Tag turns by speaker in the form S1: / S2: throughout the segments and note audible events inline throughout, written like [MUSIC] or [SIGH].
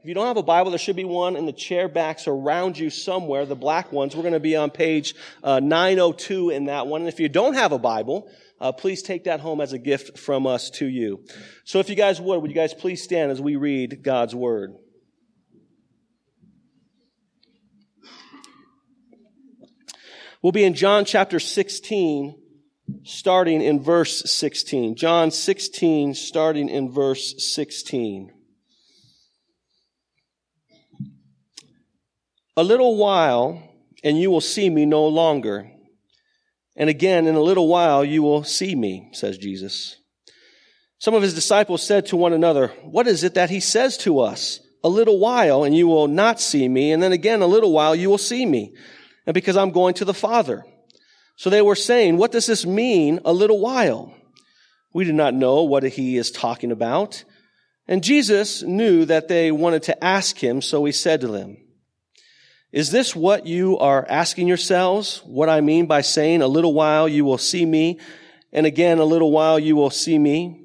S1: If you don't have a Bible, there should be one in the chair backs around you somewhere, the black ones. We're going to be on page uh, 902 in that one. And if you don't have a Bible, uh, please take that home as a gift from us to you. So if you guys would, would you guys please stand as we read God's Word? We'll be in John chapter 16, starting in verse 16. John 16, starting in verse 16. A little while, and you will see me no longer. And again, in a little while, you will see me, says Jesus. Some of his disciples said to one another, What is it that he says to us? A little while, and you will not see me. And then again, a little while, you will see me. And because I'm going to the Father. So they were saying, What does this mean, a little while? We do not know what he is talking about. And Jesus knew that they wanted to ask him, so he said to them, is this what you are asking yourselves? What I mean by saying, a little while you will see me, and again a little while you will see me?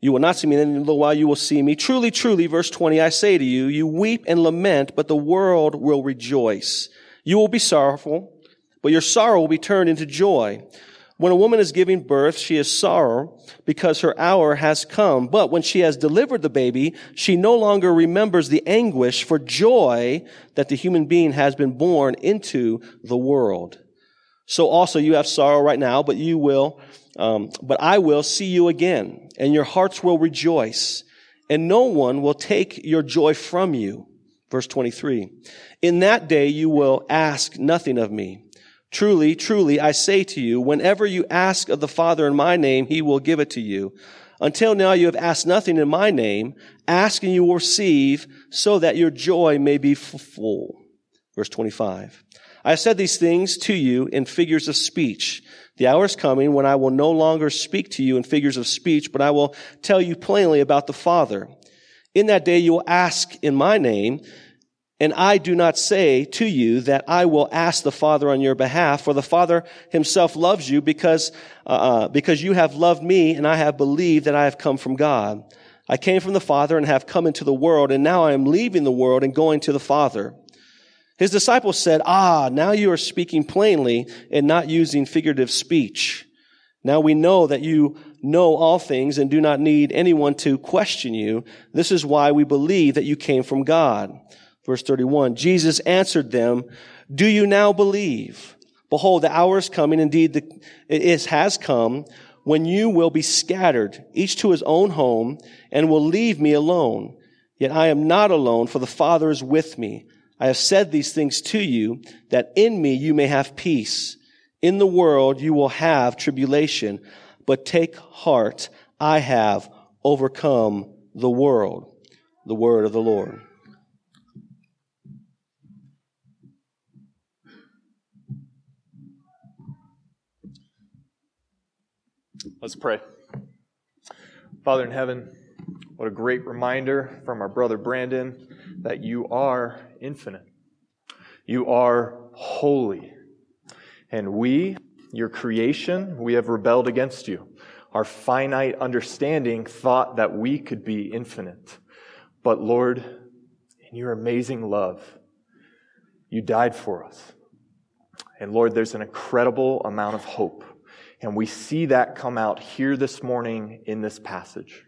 S1: You will not see me, and in a little while you will see me. Truly, truly, verse 20, I say to you, you weep and lament, but the world will rejoice. You will be sorrowful, but your sorrow will be turned into joy. When a woman is giving birth, she is sorrow because her hour has come. But when she has delivered the baby, she no longer remembers the anguish for joy that the human being has been born into the world. So also you have sorrow right now, but you will, um, but I will see you again and your hearts will rejoice and no one will take your joy from you. Verse 23. In that day you will ask nothing of me. Truly, truly, I say to you, whenever you ask of the Father in my name, he will give it to you. Until now you have asked nothing in my name. Ask and you will receive so that your joy may be full. Verse 25. I have said these things to you in figures of speech. The hour is coming when I will no longer speak to you in figures of speech, but I will tell you plainly about the Father. In that day you will ask in my name, and I do not say to you that I will ask the Father on your behalf, for the Father himself loves you because, uh, uh, because you have loved me and I have believed that I have come from God. I came from the Father and have come into the world, and now I am leaving the world and going to the Father. His disciples said, Ah, now you are speaking plainly and not using figurative speech. Now we know that you know all things and do not need anyone to question you. This is why we believe that you came from God. Verse 31, Jesus answered them, Do you now believe? Behold, the hour is coming, indeed the, it is, has come, when you will be scattered, each to his own home, and will leave me alone. Yet I am not alone, for the Father is with me. I have said these things to you, that in me you may have peace. In the world you will have tribulation, but take heart, I have overcome the world. The word of the Lord.
S2: Let's pray. Father in heaven, what a great reminder from our brother Brandon that you are infinite. You are holy. And we, your creation, we have rebelled against you. Our finite understanding thought that we could be infinite. But Lord, in your amazing love, you died for us. And Lord, there's an incredible amount of hope and we see that come out here this morning in this passage.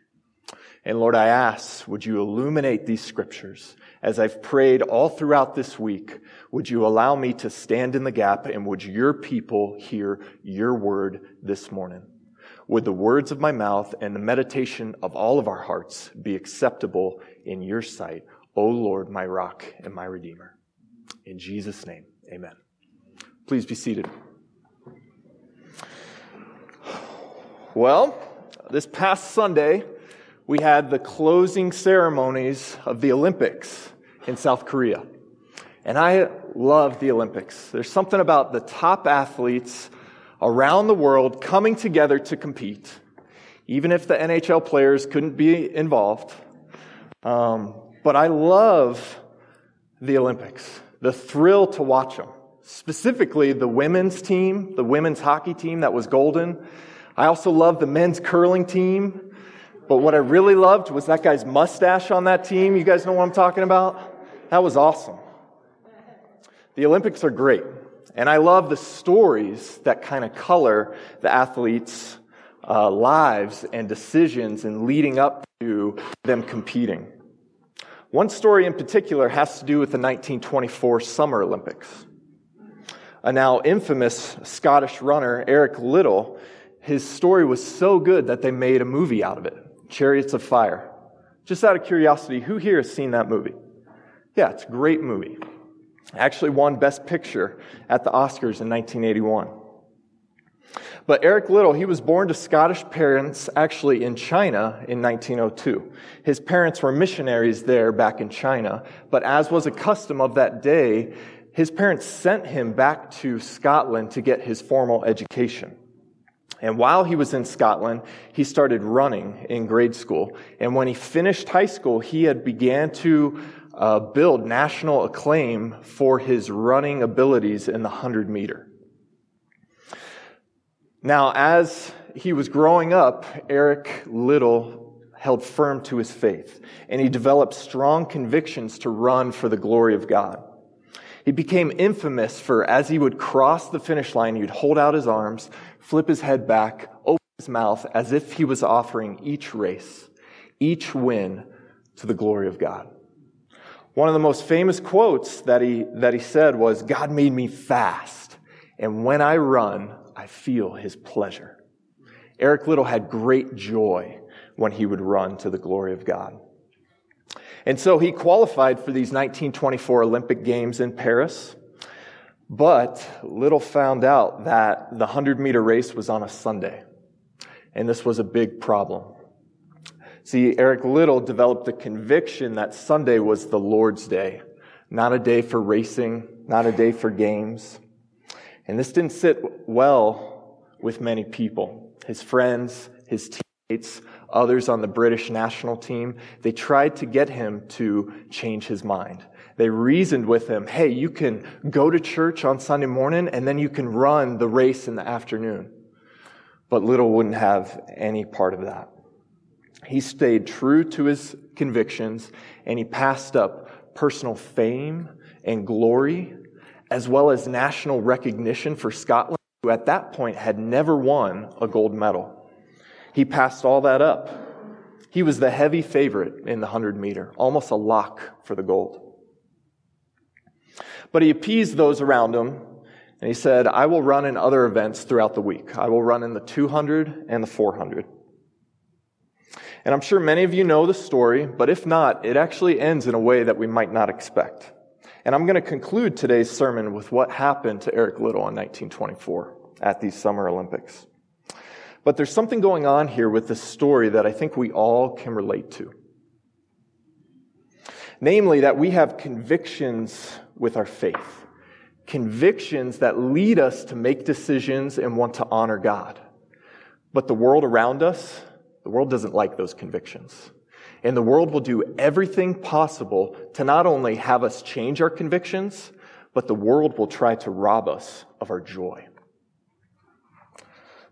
S2: And Lord, I ask, would you illuminate these scriptures? As I've prayed all throughout this week, would you allow me to stand in the gap and would your people hear your word this morning? Would the words of my mouth and the meditation of all of our hearts be acceptable in your sight, O Lord, my rock and my redeemer? In Jesus' name, amen. Please be seated. Well, this past Sunday, we had the closing ceremonies of the Olympics in South Korea. And I love the Olympics. There's something about the top athletes around the world coming together to compete, even if the NHL players couldn't be involved. Um, but I love the Olympics, the thrill to watch them. Specifically, the women's team, the women's hockey team that was golden. I also love the men's curling team. But what I really loved was that guy's mustache on that team. You guys know what I'm talking about? That was awesome. The Olympics are great. And I love the stories that kind of color the athletes' uh, lives and decisions in leading up to them competing. One story in particular has to do with the 1924 Summer Olympics. A now infamous Scottish runner, Eric Liddell, his story was so good that they made a movie out of it, Chariots of Fire. Just out of curiosity, who here has seen that movie? Yeah, it's a great movie. Actually won Best Picture at the Oscars in 1981. But Eric Liddell, he was born to Scottish parents actually in China in 1902. His parents were missionaries there back in China, but as was a custom of that day, his parents sent him back to Scotland to get his formal education. And while he was in Scotland, he started running in grade school. And when he finished high school, he had began to uh, build national acclaim for his running abilities in the 100 meter. Now, as he was growing up, Eric Liddell held firm to his faith, and he developed strong convictions to run for the glory of God. He became infamous for as he would cross the finish line, he'd hold out his arms, flip his head back, open his mouth as if he was offering each race, each win to the glory of God. One of the most famous quotes that he, that he said was, God made me fast, and when I run, I feel his pleasure. Eric Liddell had great joy when he would run to the glory of God. And so he qualified for these 1924 Olympic Games in Paris. But Liddell found out that the 100 meter race was on a Sunday. And this was a big problem. See, Eric Liddell developed the conviction that Sunday was the Lord's day, not a day for racing, not a day for games. And this didn't sit well with many people. His friends, his teammates, others on the British national team, they tried to get him to change his mind. They reasoned with him, hey, you can go to church on Sunday morning and then you can run the race in the afternoon. But Liddell wouldn't have any part of that. He stayed true to his convictions and he passed up personal fame and glory as well as national recognition for Scotland, who at that point had never won a gold medal. He passed all that up. He was the heavy favorite in the 100 meter, almost a lock for the gold. But he appeased those around him and he said, I will run in other events throughout the week. I will run in the 200 and the 400. And I'm sure many of you know the story, but if not, it actually ends in a way that we might not expect. And I'm going to conclude today's sermon with what happened to Eric Liddell in 1924 at these Summer Olympics. But there's something going on here with this story that I think we all can relate to. Namely, that we have convictions with our faith. Convictions that lead us to make decisions and want to honor God. But the world around us, the world doesn't like those convictions. And the world will do everything possible to not only have us change our convictions, but the world will try to rob us of our joy.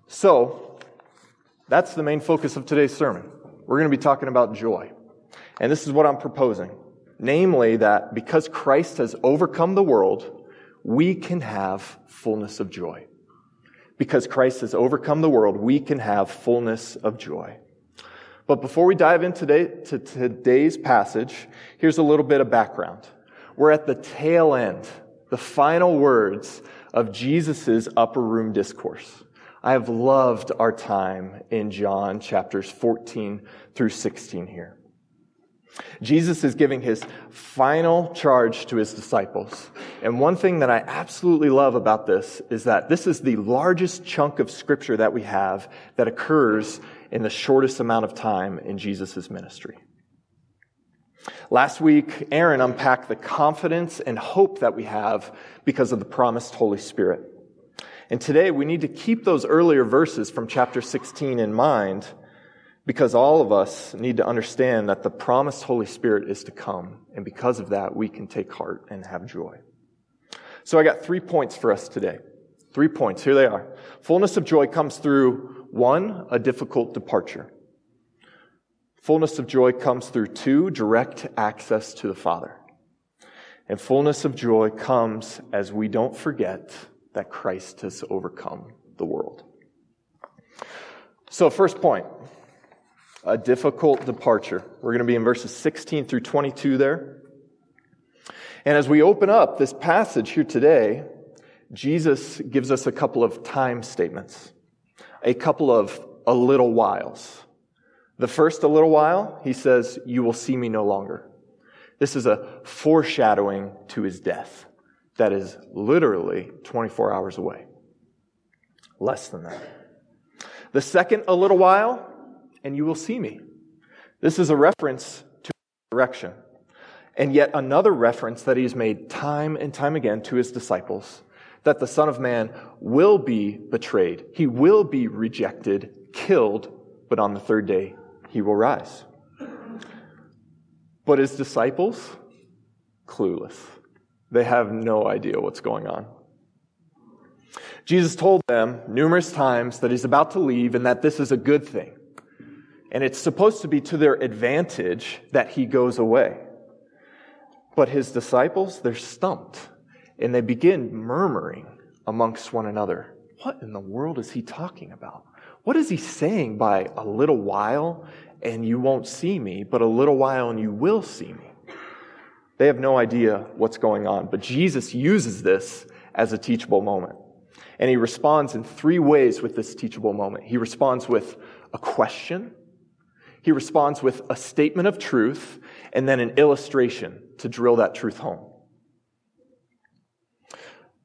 S2: So, that's the main focus of today's sermon. We're going to be talking about joy. And this is what I'm proposing. Namely, that because Christ has overcome the world, we can have fullness of joy because Christ has overcome the world, we can have fullness of joy. But before we dive into today, to today's passage, here's a little bit of background. We're at the tail end, the final words of Jesus' upper room discourse. I have loved our time in John chapters 14 through 16 here. Jesus is giving his final charge to his disciples. And one thing that I absolutely love about this is that this is the largest chunk of scripture that we have that occurs in the shortest amount of time in Jesus' ministry. Last week, Aaron unpacked the confidence and hope that we have because of the promised Holy Spirit. And today we need to keep those earlier verses from chapter 16 in mind because all of us need to understand that the promised Holy Spirit is to come. And because of that, we can take heart and have joy. So I got three points for us today. Three points. Here they are. Fullness of joy comes through one, a difficult departure. Fullness of joy comes through two direct access to the Father. And fullness of joy comes as we don't forget that Christ has overcome the world. So, first point a difficult departure. We're going to be in verses 16 through 22 there. And as we open up this passage here today, Jesus gives us a couple of time statements, a couple of a little whiles. The first, a little while, he says, You will see me no longer. This is a foreshadowing to his death that is literally 24 hours away. Less than that. The second, a little while, and you will see me. This is a reference to resurrection. And yet another reference that he's made time and time again to his disciples that the Son of Man will be betrayed. He will be rejected, killed, but on the third day he will rise. But his disciples, clueless. They have no idea what's going on. Jesus told them numerous times that he's about to leave and that this is a good thing. And it's supposed to be to their advantage that he goes away. But his disciples, they're stumped and they begin murmuring amongst one another. What in the world is he talking about? What is he saying by a little while and you won't see me, but a little while and you will see me? They have no idea what's going on, but Jesus uses this as a teachable moment. And he responds in three ways with this teachable moment. He responds with a question, he responds with a statement of truth, and then an illustration to drill that truth home.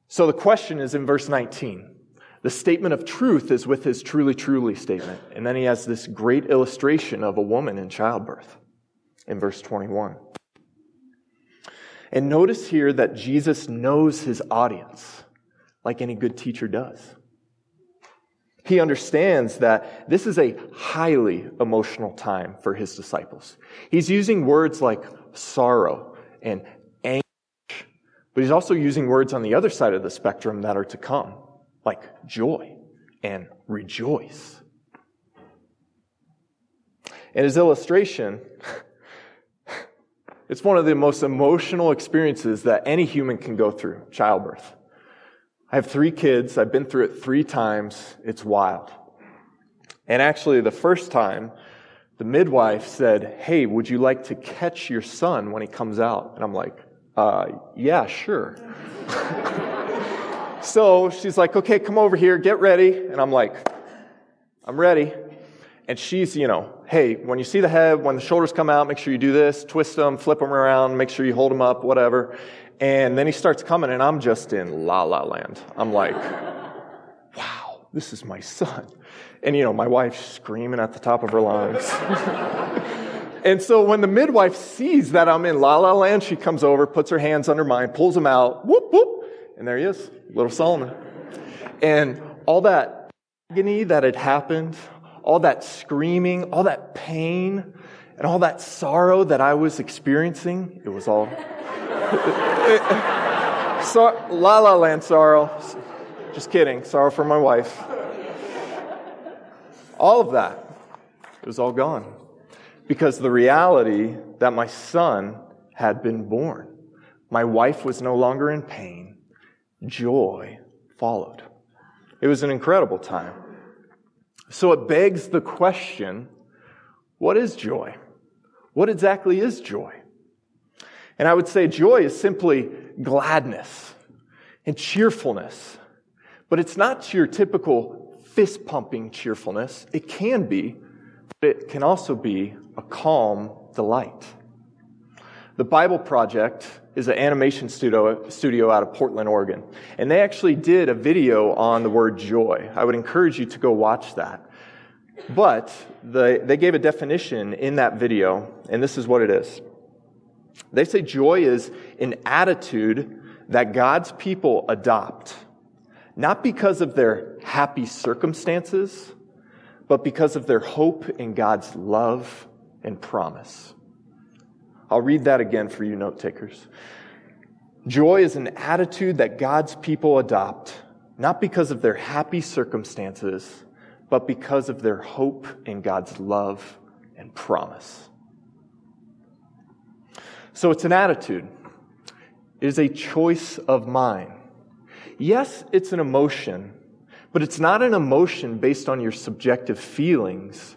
S2: So the question is in verse 19. The statement of truth is with his truly, truly statement. And then he has this great illustration of a woman in childbirth in verse 21. And notice here that Jesus knows his audience like any good teacher does. He understands that this is a highly emotional time for his disciples. He's using words like sorrow and anguish, but he's also using words on the other side of the spectrum that are to come, like joy and rejoice. And his illustration, [LAUGHS] it's one of the most emotional experiences that any human can go through childbirth. I have three kids. I've been through it three times. It's wild. And actually, the first time, the midwife said, Hey, would you like to catch your son when he comes out? And I'm like, uh, Yeah, sure. [LAUGHS] so she's like, Okay, come over here, get ready. And I'm like, I'm ready. And she's, you know, hey, when you see the head, when the shoulders come out, make sure you do this, twist them, flip them around, make sure you hold them up, whatever. And then he starts coming, and I'm just in la la land. I'm like, wow, this is my son. And, you know, my wife's screaming at the top of her lungs. [LAUGHS] and so when the midwife sees that I'm in la la land, she comes over, puts her hands under mine, pulls him out, whoop, whoop, and there he is, little Solomon. And all that agony that had happened, all that screaming, all that pain, and all that sorrow that I was experiencing, it was all [LAUGHS] so, la la land sorrow. Just kidding. Sorrow for my wife. All of that, it was all gone. Because the reality that my son had been born, my wife was no longer in pain, joy followed. It was an incredible time. So it begs the question what is joy? What exactly is joy? And I would say joy is simply gladness and cheerfulness. But it's not your typical fist pumping cheerfulness. It can be, but it can also be a calm delight. The Bible Project is an animation studio, studio out of Portland, Oregon. And they actually did a video on the word joy. I would encourage you to go watch that. But the, they gave a definition in that video, and this is what it is. They say joy is an attitude that God's people adopt, not because of their happy circumstances, but because of their hope in God's love and promise. I'll read that again for you, note takers. Joy is an attitude that God's people adopt, not because of their happy circumstances, but because of their hope in God's love and promise. So it's an attitude, it is a choice of mine. Yes, it's an emotion, but it's not an emotion based on your subjective feelings,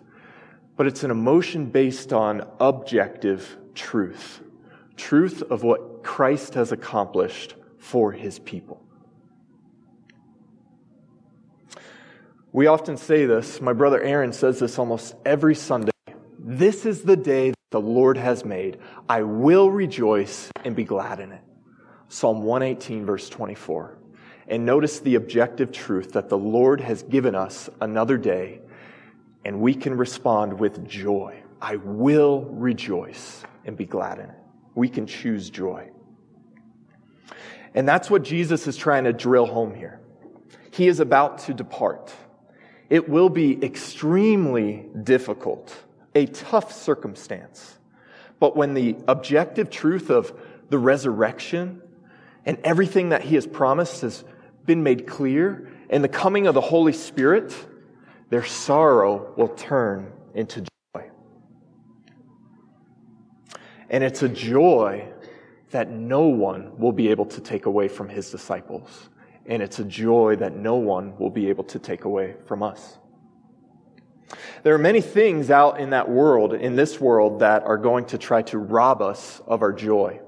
S2: but it's an emotion based on objective truth truth of what Christ has accomplished for his people. We often say this. My brother Aaron says this almost every Sunday. This is the day that the Lord has made. I will rejoice and be glad in it. Psalm 118, verse 24. And notice the objective truth that the Lord has given us another day, and we can respond with joy. I will rejoice and be glad in it. We can choose joy. And that's what Jesus is trying to drill home here. He is about to depart. It will be extremely difficult, a tough circumstance. But when the objective truth of the resurrection and everything that he has promised has been made clear, and the coming of the Holy Spirit, their sorrow will turn into joy. And it's a joy that no one will be able to take away from his disciples. And it's a joy that no one will be able to take away from us. There are many things out in that world, in this world, that are going to try to rob us of our joy.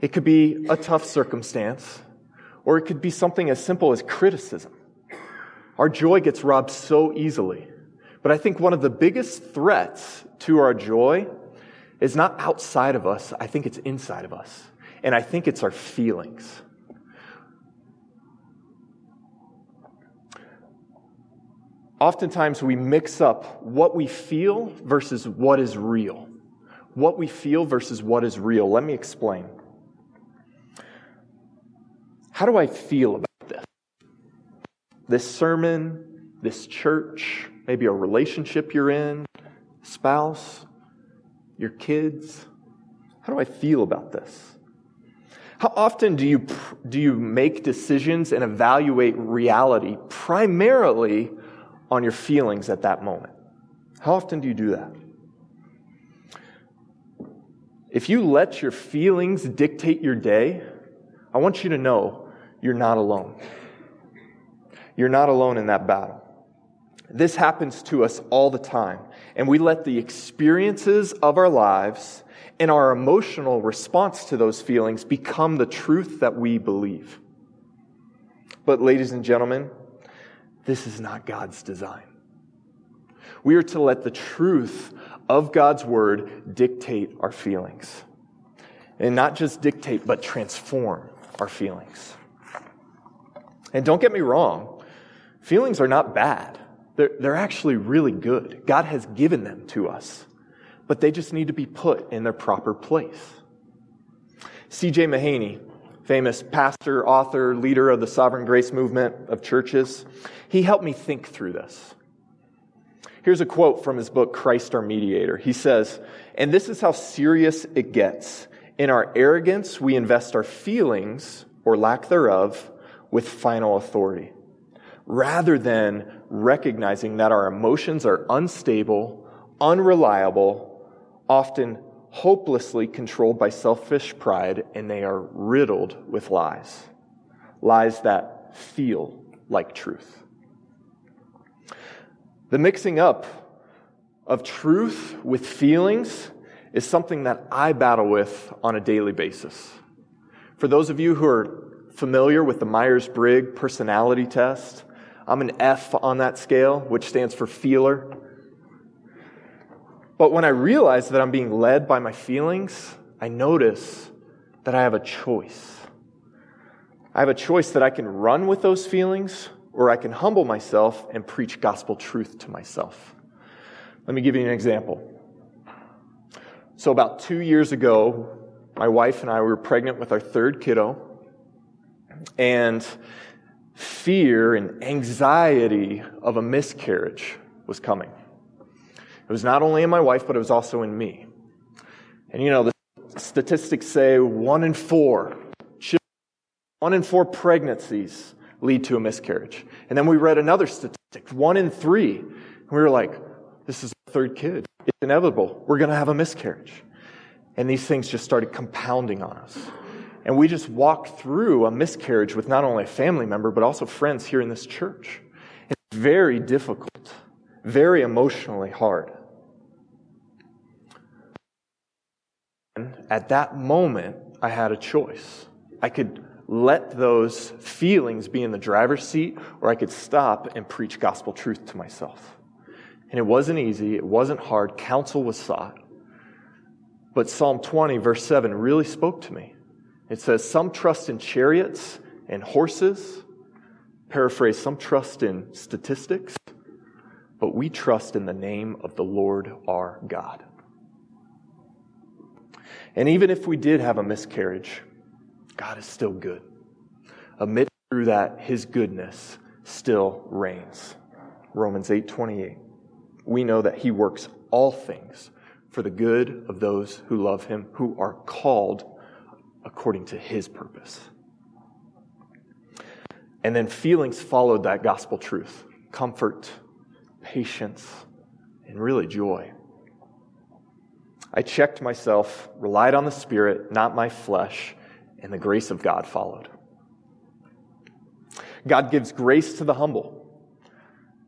S2: It could be a tough circumstance, or it could be something as simple as criticism. Our joy gets robbed so easily. But I think one of the biggest threats to our joy is not outside of us, I think it's inside of us. And I think it's our feelings. Oftentimes we mix up what we feel versus what is real. What we feel versus what is real. Let me explain. How do I feel about this? This sermon, this church, maybe a relationship you're in, spouse, your kids. How do I feel about this? How often do you, do you make decisions and evaluate reality primarily on your feelings at that moment? How often do you do that? If you let your feelings dictate your day, I want you to know you're not alone. You're not alone in that battle. This happens to us all the time, and we let the experiences of our lives and our emotional response to those feelings become the truth that we believe. But, ladies and gentlemen, this is not God's design. We are to let the truth of God's word dictate our feelings. And not just dictate, but transform our feelings. And don't get me wrong, feelings are not bad. They're, they're actually really good. God has given them to us, but they just need to be put in their proper place. C.J. Mahaney, famous pastor, author, leader of the sovereign grace movement of churches, he helped me think through this. Here's a quote from his book, Christ Our Mediator. He says, And this is how serious it gets. In our arrogance, we invest our feelings, or lack thereof, with final authority, rather than recognizing that our emotions are unstable, unreliable, often hopelessly controlled by selfish pride, and they are riddled with lies. Lies that feel like truth. The mixing up of truth with feelings is something that I battle with on a daily basis. For those of you who are familiar with the Myers Briggs personality test? I'm an F on that scale, which stands for feeler. But when I realize that I'm being led by my feelings, I notice that I have a choice. I have a choice that I can run with those feelings or I can humble myself and preach gospel truth to myself. Let me give you an example. So, about two years ago, my wife and I were pregnant with our third kiddo and fear and anxiety of a miscarriage was coming. It was not only in my wife, but it was also in me. And you know, the statistics say one in four, one in four pregnancies lead to a miscarriage. And then we read another statistic, one in three. And we were like, this is the third kid. It's inevitable. We're going to have a miscarriage. And these things just started compounding on us. And we just walked through a miscarriage with not only a family member, but also friends here in this church. It's very difficult, very emotionally hard. And at that moment, I had a choice. I could let those feelings be in the driver's seat, or I could stop and preach gospel truth to myself. And it wasn't easy, it wasn't hard, counsel was sought. But Psalm 20, verse 7, really spoke to me. It says, Some trust in chariots and horses. Paraphrase, some trust in statistics, but we trust in the name of the Lord our God. And even if we did have a miscarriage, God is still good. Amid through that, his goodness still reigns. Romans 8:28. We know that he works all things for the good of those who love him, who are called according to his purpose. And then feelings followed that gospel truth comfort, patience, and really joy. I checked myself, relied on the Spirit, not my flesh, and the grace of God followed. God gives grace to the humble,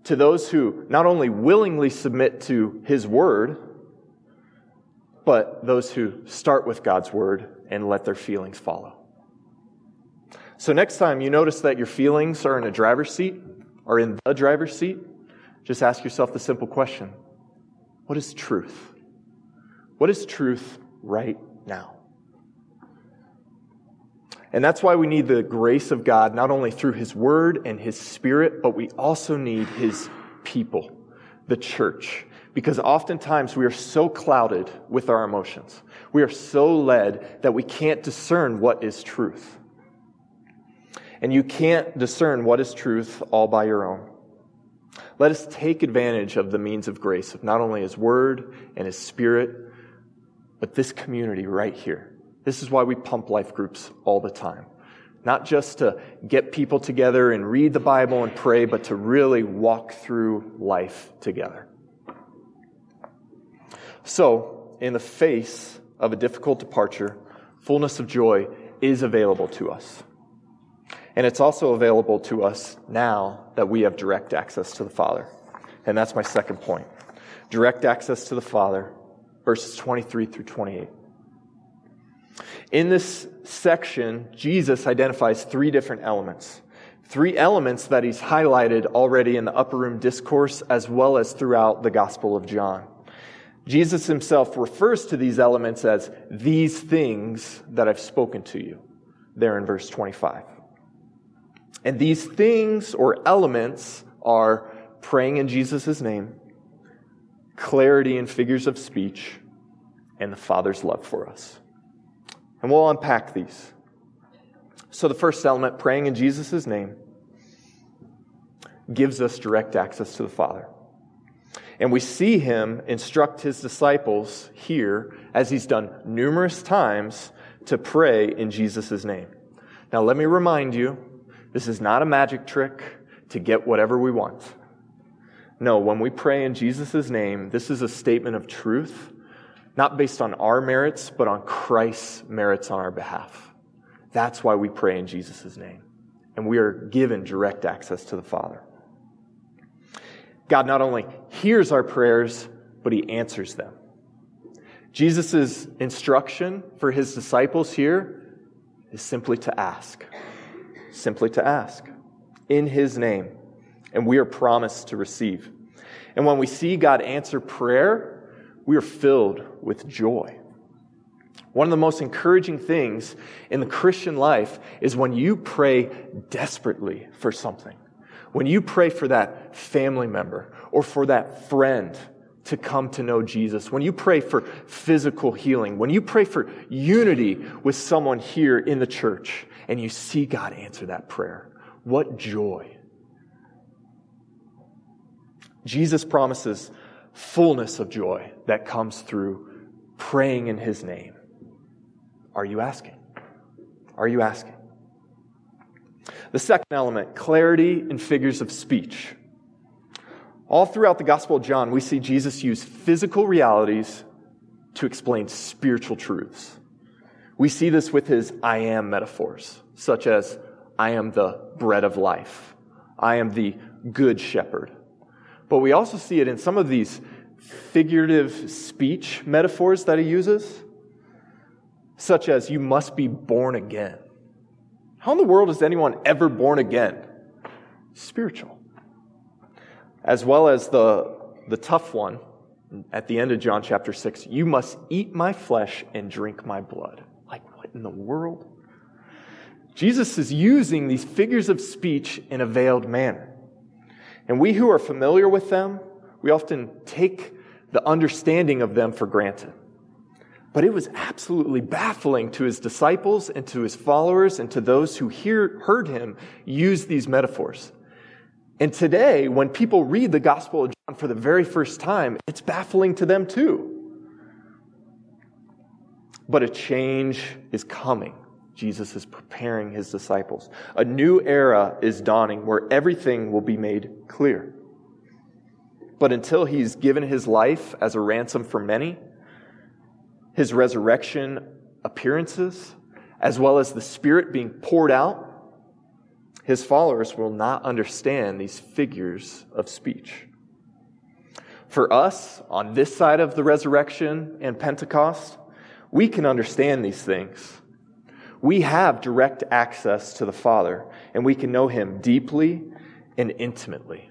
S2: to those who not only willingly submit to His word, but those who start with God's word and let their feelings follow. So, next time you notice that your feelings are in a driver's seat or in the driver's seat, just ask yourself the simple question What is truth? What is truth right now? And that's why we need the grace of God, not only through His Word and His Spirit, but we also need His people, the church. Because oftentimes we are so clouded with our emotions. We are so led that we can't discern what is truth. And you can't discern what is truth all by your own. Let us take advantage of the means of grace of not only His Word and His Spirit, but this community right here. This is why we pump life groups all the time. Not just to get people together and read the Bible and pray, but to really walk through life together. So, in the face of a difficult departure, fullness of joy is available to us. And it's also available to us now that we have direct access to the Father. And that's my second point direct access to the Father verses 23 through 28. In this section, Jesus identifies three different elements. Three elements that he's highlighted already in the upper room discourse as well as throughout the Gospel of John. Jesus himself refers to these elements as these things that I've spoken to you, there in verse 25. And these things or elements are praying in Jesus' name, clarity in figures of speech, and the Father's love for us. And we'll unpack these. So, the first element, praying in Jesus' name, gives us direct access to the Father. And we see him instruct his disciples here, as he's done numerous times, to pray in Jesus' name. Now, let me remind you this is not a magic trick to get whatever we want. No, when we pray in Jesus' name, this is a statement of truth, not based on our merits, but on Christ's merits on our behalf. That's why we pray in Jesus' name. And we are given direct access to the Father. God not only hears our prayers, but he answers them. Jesus' instruction for his disciples here is simply to ask. Simply to ask in his name and we are promised to receive. And when we see God answer prayer, we are filled with joy. One of the most encouraging things in the Christian life is when you pray desperately for something. When you pray for that family member or for that friend to come to know Jesus, when you pray for physical healing, when you pray for unity with someone here in the church and you see God answer that prayer, what joy Jesus promises fullness of joy that comes through praying in his name. Are you asking? Are you asking? The second element clarity in figures of speech. All throughout the Gospel of John, we see Jesus use physical realities to explain spiritual truths. We see this with his I am metaphors, such as I am the bread of life, I am the good shepherd. But we also see it in some of these figurative speech metaphors that he uses, such as you must be born again. How in the world is anyone ever born again? Spiritual. As well as the, the tough one at the end of John chapter 6 you must eat my flesh and drink my blood. In the world? Jesus is using these figures of speech in a veiled manner. And we who are familiar with them, we often take the understanding of them for granted. But it was absolutely baffling to his disciples and to his followers and to those who hear, heard him use these metaphors. And today, when people read the Gospel of John for the very first time, it's baffling to them too. But a change is coming. Jesus is preparing his disciples. A new era is dawning where everything will be made clear. But until he's given his life as a ransom for many, his resurrection appearances, as well as the Spirit being poured out, his followers will not understand these figures of speech. For us, on this side of the resurrection and Pentecost, we can understand these things we have direct access to the Father, and we can know Him deeply and intimately.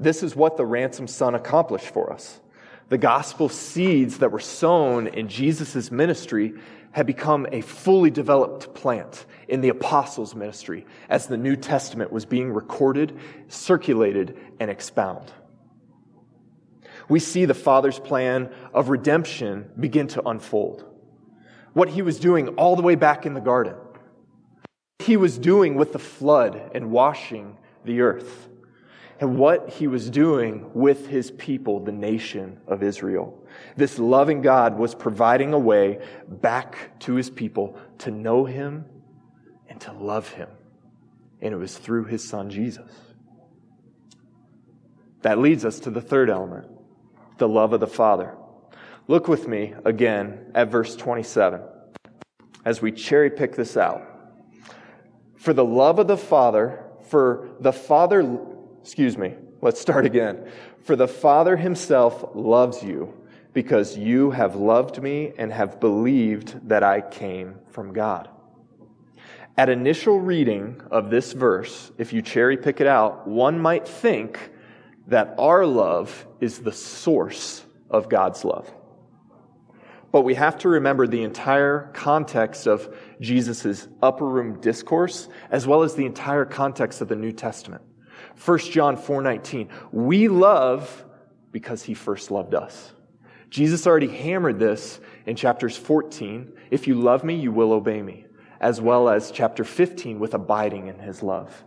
S2: This is what the ransomed Son accomplished for us. The gospel seeds that were sown in Jesus' ministry had become a fully developed plant in the apostles' ministry as the New Testament was being recorded, circulated, and expounded. We see the Father's plan of redemption begin to unfold what he was doing all the way back in the garden. He was doing with the flood and washing the earth. And what he was doing with his people, the nation of Israel. This loving God was providing a way back to his people to know him and to love him. And it was through his son Jesus. That leads us to the third element the love of the Father. Look with me again at verse 27 as we cherry pick this out. For the love of the Father, for the Father, excuse me, let's start again. For the Father himself loves you because you have loved me and have believed that I came from God. At initial reading of this verse, if you cherry pick it out, one might think that our love is the source of God's love. But we have to remember the entire context of Jesus' upper room discourse, as well as the entire context of the New Testament. 1 John 4:19. We love because he first loved us. Jesus already hammered this in chapters 14. If you love me, you will obey me. As well as chapter 15 with abiding in his love.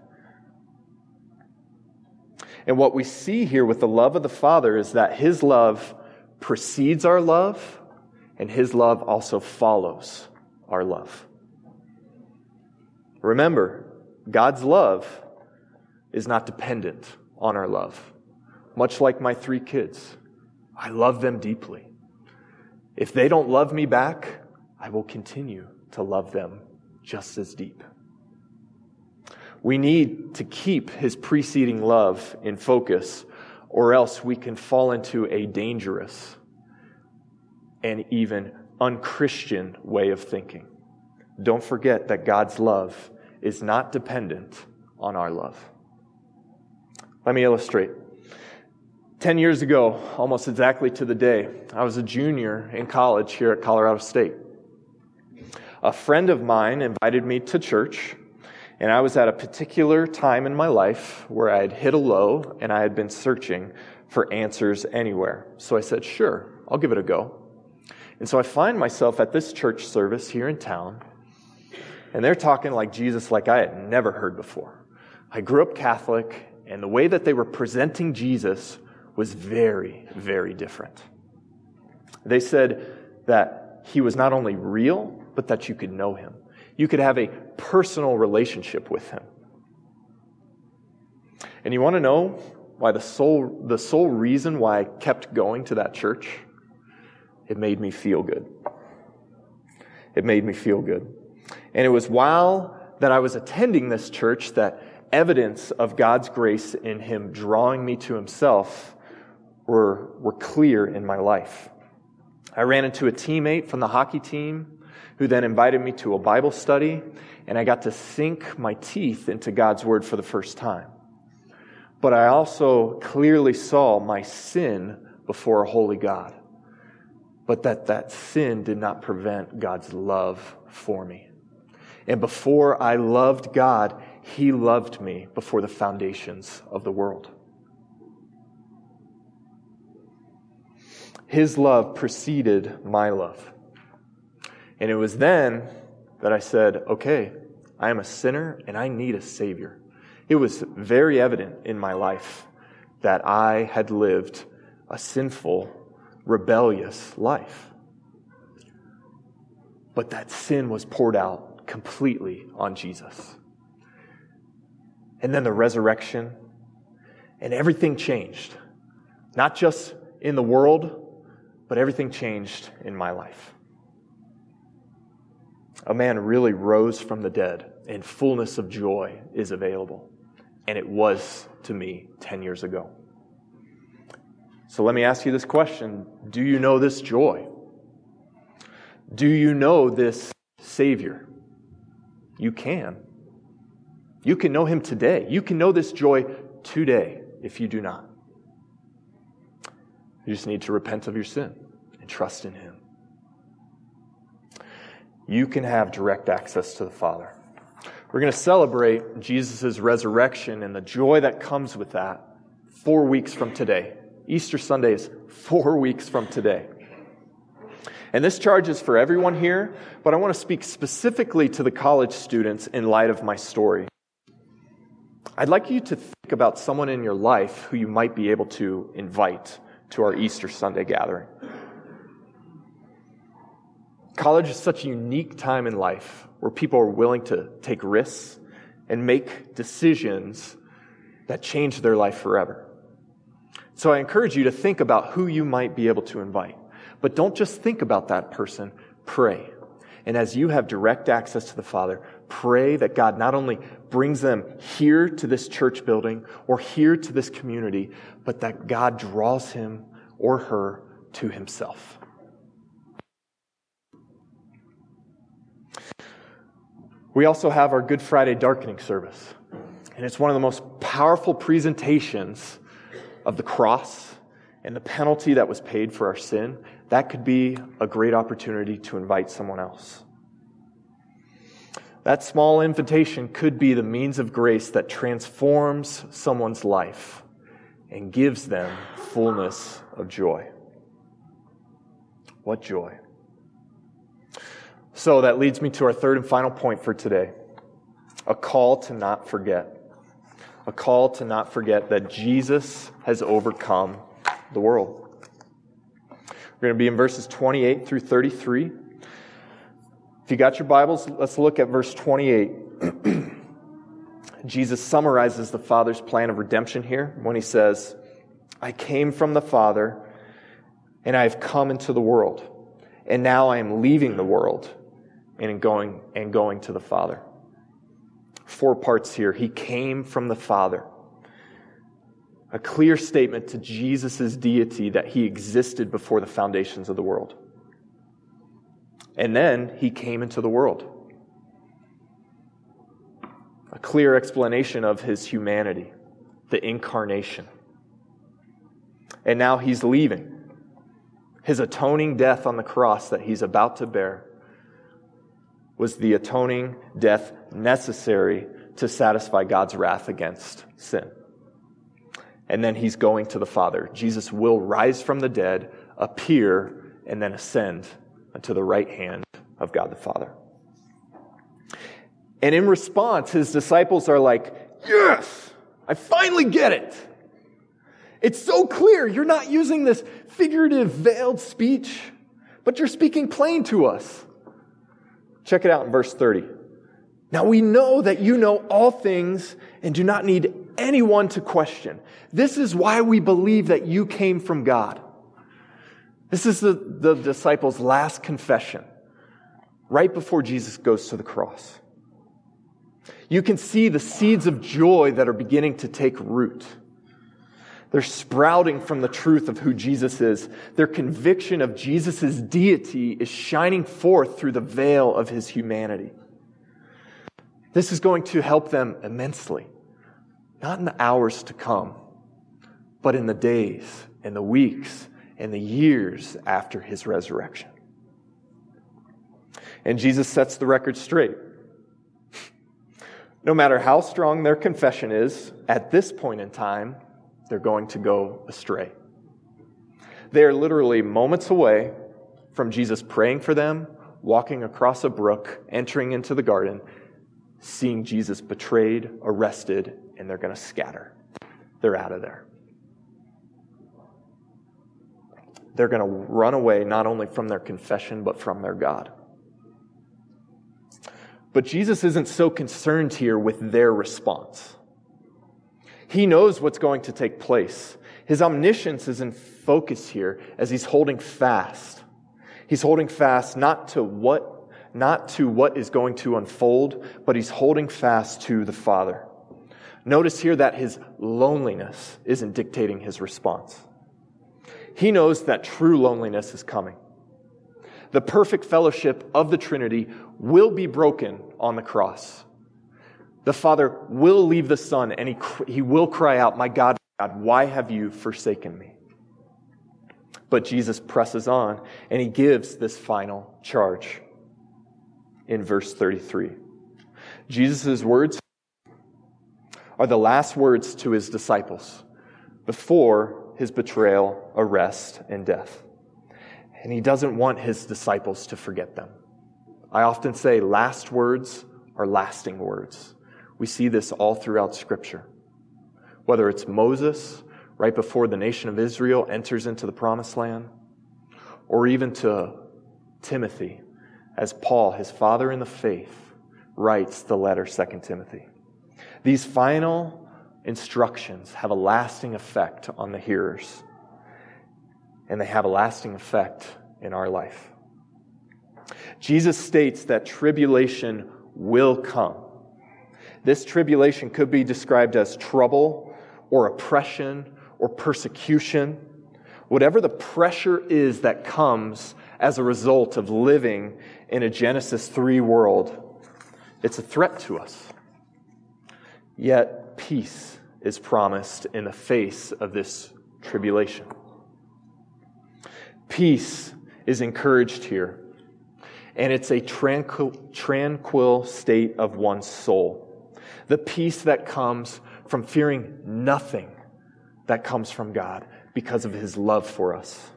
S2: And what we see here with the love of the Father is that his love precedes our love and his love also follows our love. Remember, God's love is not dependent on our love. Much like my three kids, I love them deeply. If they don't love me back, I will continue to love them just as deep. We need to keep his preceding love in focus, or else we can fall into a dangerous and even unchristian way of thinking. Don't forget that God's love is not dependent on our love. Let me illustrate. Ten years ago, almost exactly to the day, I was a junior in college here at Colorado State. A friend of mine invited me to church, and I was at a particular time in my life where I had hit a low and I had been searching for answers anywhere. So I said, Sure, I'll give it a go. And so I find myself at this church service here in town, and they're talking like Jesus like I had never heard before. I grew up Catholic, and the way that they were presenting Jesus was very, very different. They said that he was not only real, but that you could know him. You could have a personal relationship with him. And you want to know why the sole, the sole reason why I kept going to that church, it made me feel good. It made me feel good. And it was while that I was attending this church that evidence of God's grace in Him drawing me to Himself were, were clear in my life. I ran into a teammate from the hockey team who then invited me to a Bible study, and I got to sink my teeth into God's Word for the first time. But I also clearly saw my sin before a holy God, but that that sin did not prevent God's love for me. And before I loved God, He loved me before the foundations of the world. His love preceded my love. And it was then that I said, okay, I am a sinner and I need a Savior. It was very evident in my life that I had lived a sinful, rebellious life. But that sin was poured out completely on Jesus. And then the resurrection, and everything changed. Not just in the world, but everything changed in my life. A man really rose from the dead, and fullness of joy is available. And it was to me 10 years ago. So let me ask you this question Do you know this joy? Do you know this Savior? You can. You can know Him today. You can know this joy today if you do not. You just need to repent of your sin and trust in Him. You can have direct access to the Father. We're going to celebrate Jesus' resurrection and the joy that comes with that four weeks from today. Easter Sunday is four [LAUGHS] weeks from today. And this charge is for everyone here, but I want to speak specifically to the college students in light of my story. I'd like you to think about someone in your life who you might be able to invite to our Easter Sunday gathering. College is such a unique time in life where people are willing to take risks and make decisions that change their life forever. So I encourage you to think about who you might be able to invite. But don't just think about that person, pray. And as you have direct access to the Father, pray that God not only brings them here to this church building or here to this community, but that God draws him or her to himself. We also have our Good Friday darkening service. And it's one of the most powerful presentations of the cross and the penalty that was paid for our sin. That could be a great opportunity to invite someone else. That small invitation could be the means of grace that transforms someone's life and gives them fullness of joy. What joy! So that leads me to our third and final point for today a call to not forget. A call to not forget that Jesus has overcome the world. We're going to be in verses 28 through 33. If you got your Bibles, let's look at verse 28. [CLEARS THROAT] Jesus summarizes the Father's plan of redemption here when he says, I came from the Father, and I have come into the world, and now I am leaving the world and going and going to the Father. Four parts here. He came from the Father. A clear statement to Jesus' deity that he existed before the foundations of the world. And then he came into the world. A clear explanation of his humanity, the incarnation. And now he's leaving. His atoning death on the cross that he's about to bear was the atoning death necessary to satisfy God's wrath against sin. And then he's going to the Father. Jesus will rise from the dead, appear, and then ascend to the right hand of God the Father. And in response, his disciples are like, Yes, I finally get it. It's so clear. You're not using this figurative, veiled speech, but you're speaking plain to us. Check it out in verse 30. Now we know that you know all things and do not need anyone to question. This is why we believe that you came from God. This is the, the disciples' last confession right before Jesus goes to the cross. You can see the seeds of joy that are beginning to take root. They're sprouting from the truth of who Jesus is. Their conviction of Jesus' deity is shining forth through the veil of his humanity. This is going to help them immensely, not in the hours to come, but in the days and the weeks and the years after his resurrection. And Jesus sets the record straight. No matter how strong their confession is, at this point in time, they're going to go astray. They are literally moments away from Jesus praying for them, walking across a brook, entering into the garden, seeing Jesus betrayed, arrested, and they're going to scatter. They're out of there. They're going to run away not only from their confession, but from their God. But Jesus isn't so concerned here with their response. He knows what's going to take place. His omniscience is in focus here as he's holding fast. He's holding fast not to what not to what is going to unfold, but he's holding fast to the Father. Notice here that his loneliness isn't dictating his response. He knows that true loneliness is coming. The perfect fellowship of the Trinity will be broken on the cross. The Father will leave the Son and he, he will cry out, My God, God, why have you forsaken me? But Jesus presses on and he gives this final charge in verse 33. Jesus' words are the last words to his disciples before his betrayal, arrest, and death. And he doesn't want his disciples to forget them. I often say last words are lasting words. We see this all throughout Scripture. Whether it's Moses, right before the nation of Israel enters into the promised land, or even to Timothy, as Paul, his father in the faith, writes the letter 2 Timothy. These final instructions have a lasting effect on the hearers, and they have a lasting effect in our life. Jesus states that tribulation will come. This tribulation could be described as trouble or oppression or persecution. Whatever the pressure is that comes as a result of living in a Genesis 3 world, it's a threat to us. Yet, peace is promised in the face of this tribulation. Peace is encouraged here and it's a tranquil, tranquil state of one's soul. The peace that comes from fearing nothing that comes from God because of his love for us.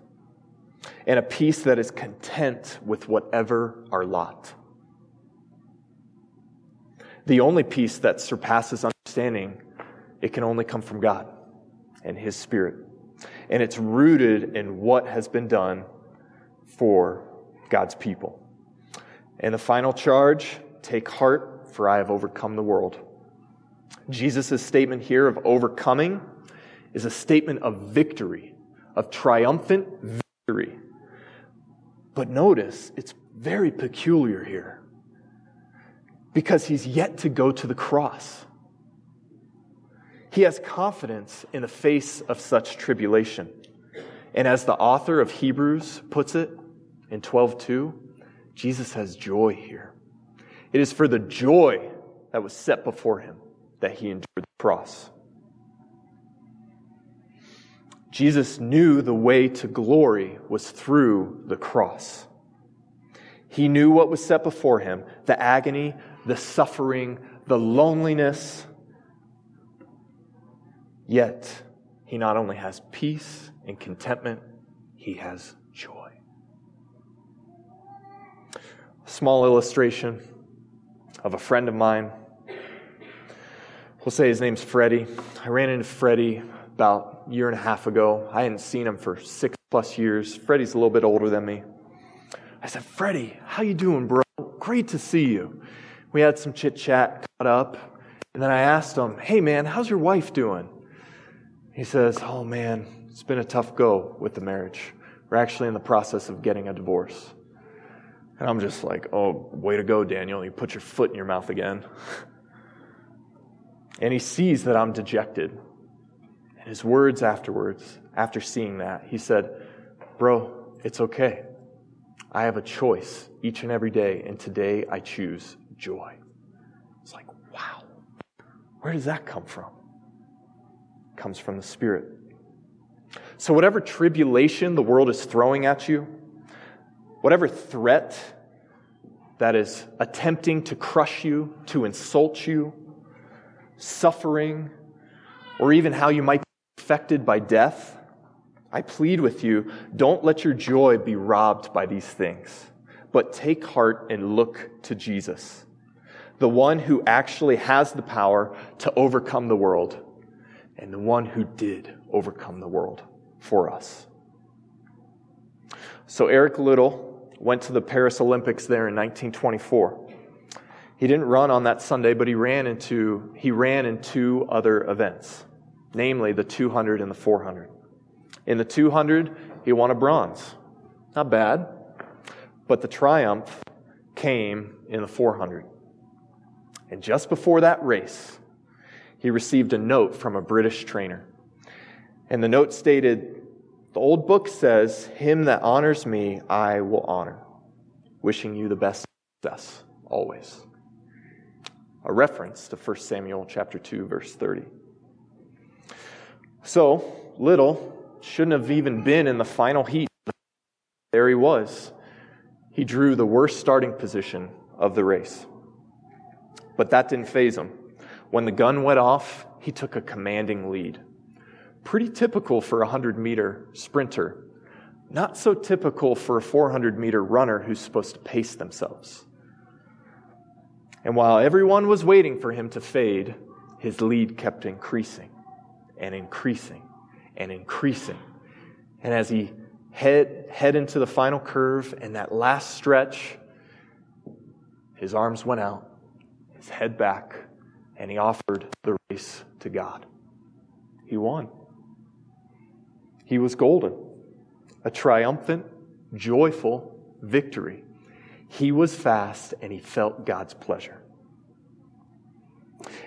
S2: And a peace that is content with whatever our lot. The only peace that surpasses understanding, it can only come from God and his spirit. And it's rooted in what has been done for God's people. And the final charge take heart, for I have overcome the world. Jesus' statement here of overcoming is a statement of victory, of triumphant victory. But notice, it's very peculiar here because he's yet to go to the cross. He has confidence in the face of such tribulation. And as the author of Hebrews puts it in 12:2, Jesus has joy here. It is for the joy that was set before him that he endured the cross. Jesus knew the way to glory was through the cross. He knew what was set before him the agony, the suffering, the loneliness. Yet, he not only has peace and contentment, he has joy small illustration of a friend of mine. We'll say his name's Freddie. I ran into Freddie about a year and a half ago. I hadn't seen him for six plus years. Freddie's a little bit older than me. I said, Freddie, how you doing, bro? Great to see you. We had some chit chat, caught up, And then I asked him, Hey, man, how's your wife doing? He says, Oh, man, it's been a tough go with the marriage. We're actually in the process of getting a divorce. And I'm just like, Oh, way to go, Daniel. You put your foot in your mouth again. [LAUGHS] And he sees that I'm dejected. And his words afterwards, after seeing that, he said, Bro, it's okay. I have a choice each and every day, and today I choose joy. It's like, wow. Where does that come from? It comes from the Spirit. So, whatever tribulation the world is throwing at you, whatever threat that is attempting to crush you, to insult you, suffering, or even how you might be affected by death, I plead with you don't let your joy be robbed by these things, but take heart and look to Jesus, the one who actually has the power to overcome the world, and the one who did overcome the world for us. So, Eric Liddell went to the Paris Olympics there in 1924. He didn't run on that Sunday, but he ran into he ran in two other events, namely the 200 and the 400. In the 200, he won a bronze. Not bad. But the triumph came in the 400. And just before that race, he received a note from a British trainer. And the note stated, The old book says, Him that honors me, I will honor. Wishing you the best success always a reference to 1 Samuel chapter 2 verse 30. So, Liddell shouldn't have even been in the final heat. There he was. He drew the worst starting position of the race. But that didn't faze him. When the gun went off, he took a commanding lead. Pretty typical for a 100 meter sprinter. Not so typical for a 400 meter runner who's supposed to pace themselves. And while everyone was waiting for him to fade, his lead kept increasing and increasing and increasing. And as he head, head into the final curve and that last stretch, his arms went out, his head back, and he offered the race to God. He won. He was golden, a triumphant, joyful victory he was fast and he felt God's pleasure.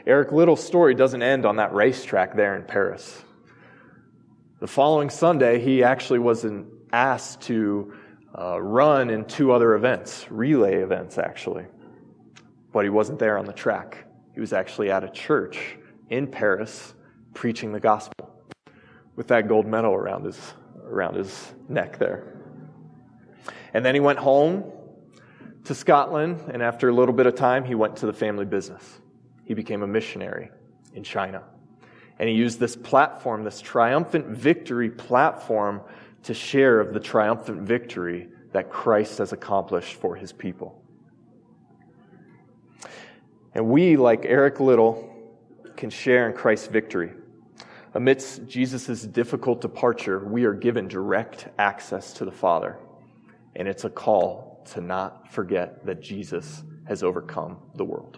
S2: Eric Liddell's story doesn't end on that racetrack there in Paris. The following Sunday, he actually wasn't asked to uh, run in two other events, relay events, actually. But he wasn't there on the track. He was actually at a church in Paris preaching the gospel with that gold medal around his, around his neck there. And then he went home to Scotland, and after a little bit of time, he went to the family business. He became a missionary in China. And he used this platform, this triumphant victory platform, to share of the triumphant victory that Christ has accomplished for his people. And we, like Eric Liddell, can share in Christ's victory. Amidst Jesus' difficult departure, we are given direct access to the Father. And it's a to not forget that Jesus has overcome the world.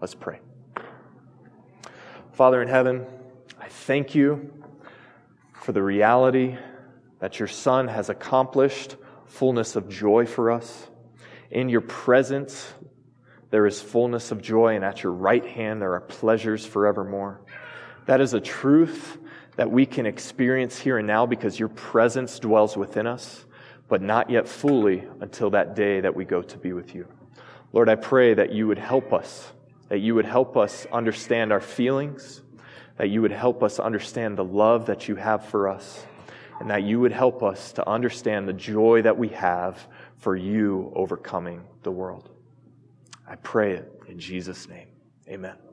S2: Let's pray. Father in heaven, I thank you for the reality that your Son has accomplished fullness of joy for us. In your presence, there is fullness of joy, and at your right hand, there are pleasures forevermore. That is a truth that we can experience here and now because your presence dwells within us but not yet fully until that day that we go to be with you. Lord, I pray that you would help us, that you would help us understand our feelings, that you would help us understand the love that you have for us, and that you would help us to understand the joy that we have for you overcoming the world. I pray it in Jesus' name. Amen.